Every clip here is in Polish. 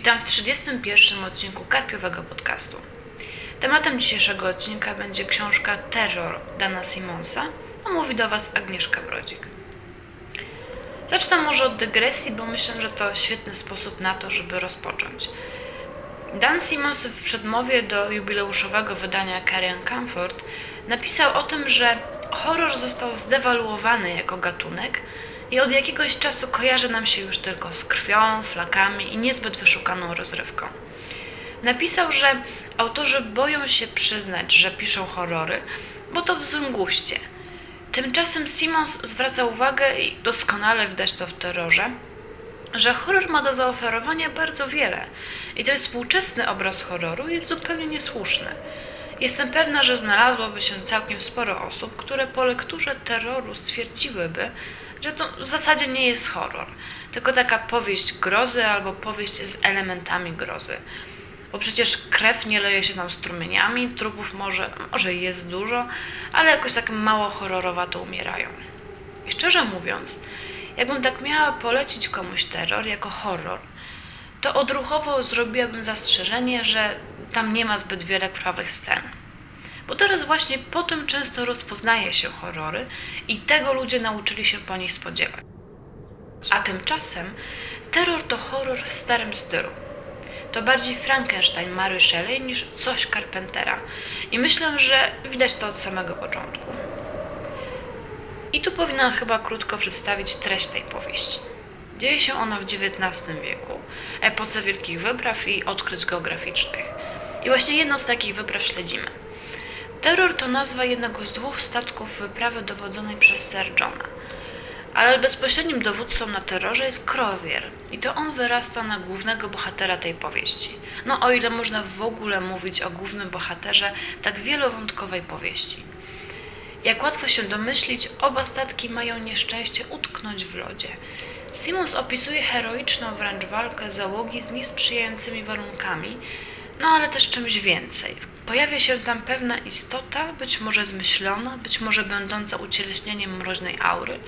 Witam w 31 odcinku Karpiowego Podcastu. Tematem dzisiejszego odcinka będzie książka Terror Dana Simonsa, a mówi do Was Agnieszka Brodzik. Zacznę może od dygresji, bo myślę, że to świetny sposób na to, żeby rozpocząć. Dan Simons w przedmowie do jubileuszowego wydania Carrion Comfort napisał o tym, że horror został zdewaluowany jako gatunek i od jakiegoś czasu kojarzy nam się już tylko z krwią, flakami i niezbyt wyszukaną rozrywką. Napisał, że autorzy boją się przyznać, że piszą horrory, bo to w złym guście. Tymczasem Simons zwraca uwagę, i doskonale widać to w terrorze, że horror ma do zaoferowania bardzo wiele i ten współczesny obraz horroru jest zupełnie niesłuszny. Jestem pewna, że znalazłoby się całkiem sporo osób, które po lekturze terroru stwierdziłyby, że to w zasadzie nie jest horror, tylko taka powieść grozy albo powieść z elementami grozy. Bo przecież krew nie leje się tam strumieniami, trupów może, może jest dużo, ale jakoś tak mało horrorowato umierają. I szczerze mówiąc, jakbym tak miała polecić komuś terror jako horror, to odruchowo zrobiłabym zastrzeżenie, że tam nie ma zbyt wiele krwawych scen. Bo teraz właśnie po tym często rozpoznaje się horrory i tego ludzie nauczyli się po nich spodziewać. A tymczasem terror to horror w starym stylu. To bardziej Frankenstein Mary Shelley niż coś Carpentera. I myślę, że widać to od samego początku. I tu powinnam chyba krótko przedstawić treść tej powieści. Dzieje się ona w XIX wieku, epoce wielkich wypraw i odkryć geograficznych. I właśnie jedno z takich wypraw śledzimy. Terror to nazwa jednego z dwóch statków wyprawy dowodzonej przez Sir Johna. Ale bezpośrednim dowódcą na terrorze jest Crozier i to on wyrasta na głównego bohatera tej powieści. No o ile można w ogóle mówić o głównym bohaterze tak wielowątkowej powieści. Jak łatwo się domyślić, oba statki mają nieszczęście utknąć w lodzie. Simons opisuje heroiczną wręcz walkę załogi z niesprzyjającymi warunkami, no ale też czymś więcej. Pojawia się tam pewna istota, być może zmyślona, być może będąca ucieleśnieniem mroźnej aury,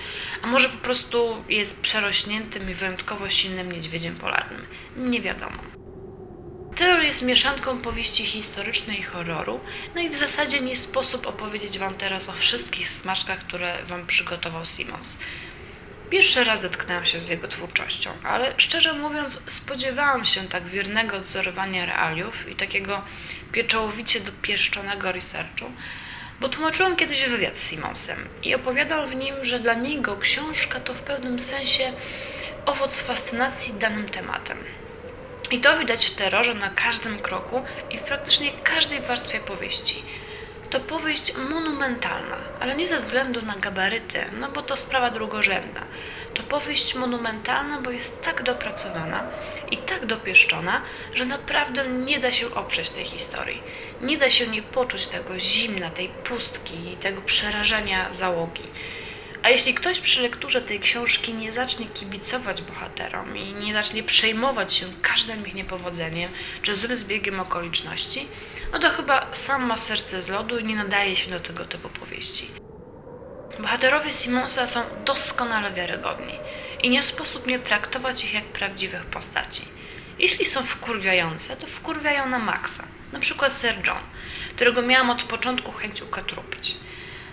a może po prostu jest przerośniętym i wyjątkowo silnym niedźwiedziem polarnym. Nie wiadomo. Terror jest mieszanką powieści historycznej i horroru, no i w zasadzie nie sposób opowiedzieć Wam teraz o wszystkich smaczkach, które Wam przygotował Simons. Pierwszy raz zetknęłam się z jego twórczością, ale szczerze mówiąc, spodziewałam się tak wiernego odzorowania realiów i takiego pieczołowicie dopieszczonego researchu, bo tłumaczyłam kiedyś wywiad z Simonsem i opowiadał w nim, że dla niego książka to w pewnym sensie owoc fascynacji danym tematem. I to widać w terrorze na każdym kroku i w praktycznie każdej warstwie powieści. To powieść monumentalna, ale nie ze względu na gabaryty, no bo to sprawa drugorzędna. To powieść monumentalna, bo jest tak dopracowana i tak dopieszczona, że naprawdę nie da się oprzeć tej historii. Nie da się nie poczuć tego zimna, tej pustki i tego przerażenia załogi. A jeśli ktoś przy lekturze tej książki nie zacznie kibicować bohaterom i nie zacznie przejmować się każdym ich niepowodzeniem czy złym zbiegiem okoliczności, no to chyba sam ma serce z lodu i nie nadaje się do tego typu powieści. Bohaterowie Simonsa są doskonale wiarygodni i nie sposób nie traktować ich jak prawdziwych postaci. Jeśli są wkurwiające, to wkurwiają na maksa. Na przykład Sir John, którego miałam od początku chęć ukatrupić.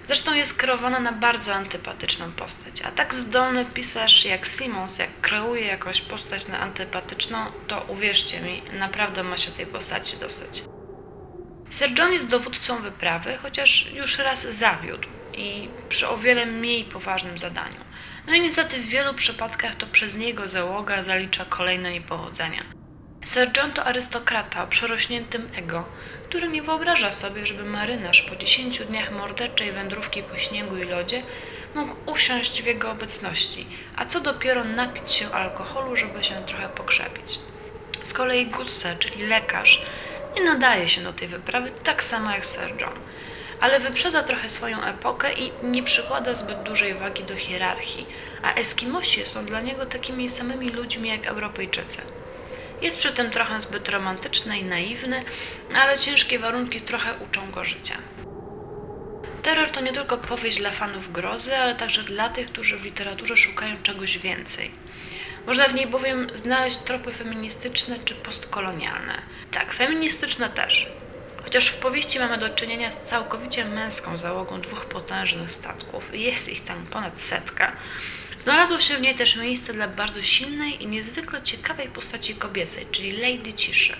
Zresztą jest kreowana na bardzo antypatyczną postać, a tak zdolny pisarz jak Simons, jak kreuje jakąś postać na antypatyczną, to uwierzcie mi, naprawdę ma się tej postaci dosyć. Sir John jest dowódcą wyprawy, chociaż już raz zawiódł i przy o wiele mniej poważnym zadaniu. No i niestety w wielu przypadkach to przez niego załoga zalicza kolejne niepowodzenia. Sir John to arystokrata o przerośniętym ego, który nie wyobraża sobie, żeby marynarz po dziesięciu dniach morderczej wędrówki po śniegu i lodzie mógł usiąść w jego obecności, a co dopiero napić się alkoholu, żeby się trochę pokrzepić. Z kolei Gutse, czyli lekarz, nie nadaje się do tej wyprawy tak samo jak Sir John, ale wyprzedza trochę swoją epokę i nie przykłada zbyt dużej wagi do hierarchii, a Eskimosi są dla niego takimi samymi ludźmi jak Europejczycy. Jest przy tym trochę zbyt romantyczny i naiwny, ale ciężkie warunki trochę uczą go życia. Terror to nie tylko powieść dla fanów grozy, ale także dla tych, którzy w literaturze szukają czegoś więcej. Można w niej bowiem znaleźć tropy feministyczne czy postkolonialne. Tak, feministyczne też. Chociaż w powieści mamy do czynienia z całkowicie męską załogą dwóch potężnych statków, jest ich tam ponad setka, znalazło się w niej też miejsce dla bardzo silnej i niezwykle ciekawej postaci kobiecej, czyli Lady Ciszy.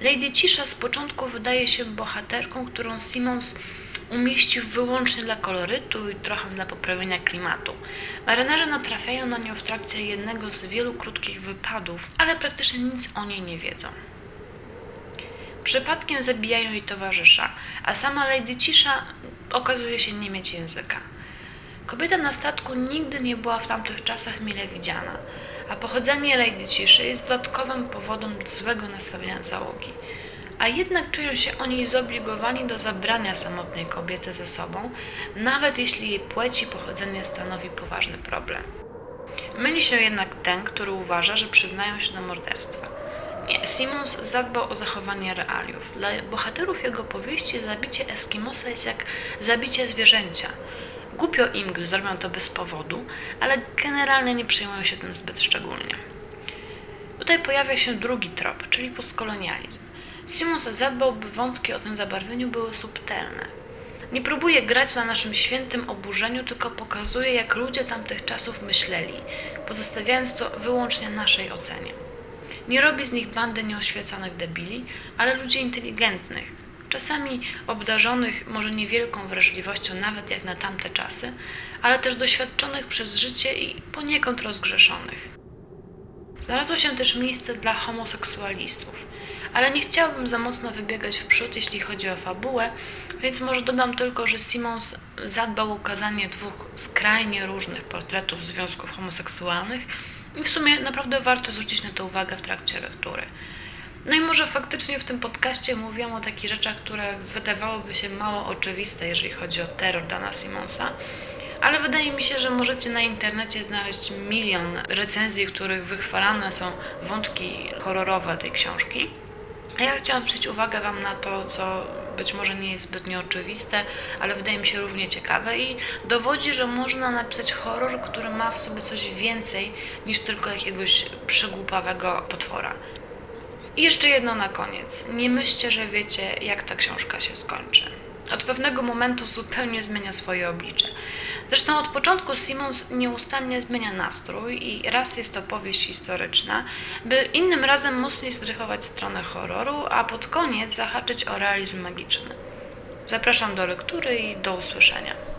Lady Cisza z początku wydaje się bohaterką, którą Simons umieścił wyłącznie dla kolorytu i trochę dla poprawienia klimatu. Marynarze natrafiają na nią w trakcie jednego z wielu krótkich wypadów, ale praktycznie nic o niej nie wiedzą. Przypadkiem zabijają jej towarzysza, a sama Lady Cisza okazuje się nie mieć języka. Kobieta na statku nigdy nie była w tamtych czasach mile widziana, a pochodzenie Lady Ciszy jest dodatkowym powodem złego nastawienia załogi. A jednak czują się oni zobligowani do zabrania samotnej kobiety ze sobą, nawet jeśli jej płeć i pochodzenie stanowi poważny problem. Myli się jednak ten, który uważa, że przyznają się do morderstwa. Nie, Simons zadbał o zachowanie realiów. Dla bohaterów jego powieści zabicie Eskimosa jest jak zabicie zwierzęcia. Głupio im, gdy zrobią to bez powodu, ale generalnie nie przyjmują się tym zbyt szczególnie. Tutaj pojawia się drugi trop, czyli postkolonializm. Simons zadbał, by wątki o tym zabarwieniu były subtelne. Nie próbuje grać na naszym świętym oburzeniu, tylko pokazuje, jak ludzie tamtych czasów myśleli, pozostawiając to wyłącznie naszej ocenie. Nie robi z nich bandy nieoświeconych debili, ale ludzi inteligentnych, czasami obdarzonych może niewielką wrażliwością, nawet jak na tamte czasy, ale też doświadczonych przez życie i poniekąd rozgrzeszonych. Znalazło się też miejsce dla homoseksualistów, ale nie chciałabym za mocno wybiegać w przód, jeśli chodzi o fabułę, więc może dodam tylko, że Simons zadbał o ukazanie dwóch skrajnie różnych portretów związków homoseksualnych i w sumie naprawdę warto zwrócić na to uwagę w trakcie lektury. No i może faktycznie w tym podcaście mówiłam o takich rzeczach, które wydawałoby się mało oczywiste, jeżeli chodzi o terror Dana Simonsa, ale wydaje mi się, że możecie na internecie znaleźć milion recenzji, w których wychwalane są wątki horrorowe tej książki. Ja chciałam zwrócić uwagę Wam na to, co być może nie jest zbytnio oczywiste, ale wydaje mi się równie ciekawe i dowodzi, że można napisać horror, który ma w sobie coś więcej niż tylko jakiegoś przygłupawego potwora. I jeszcze jedno na koniec. Nie myślcie, że wiecie, jak ta książka się skończy. Od pewnego momentu zupełnie zmienia swoje oblicze. Zresztą od początku Simons nieustannie zmienia nastrój i raz jest to powieść historyczna, by innym razem mocniej zdrychować stronę horroru, a pod koniec zahaczyć o realizm magiczny. Zapraszam do lektury i do usłyszenia.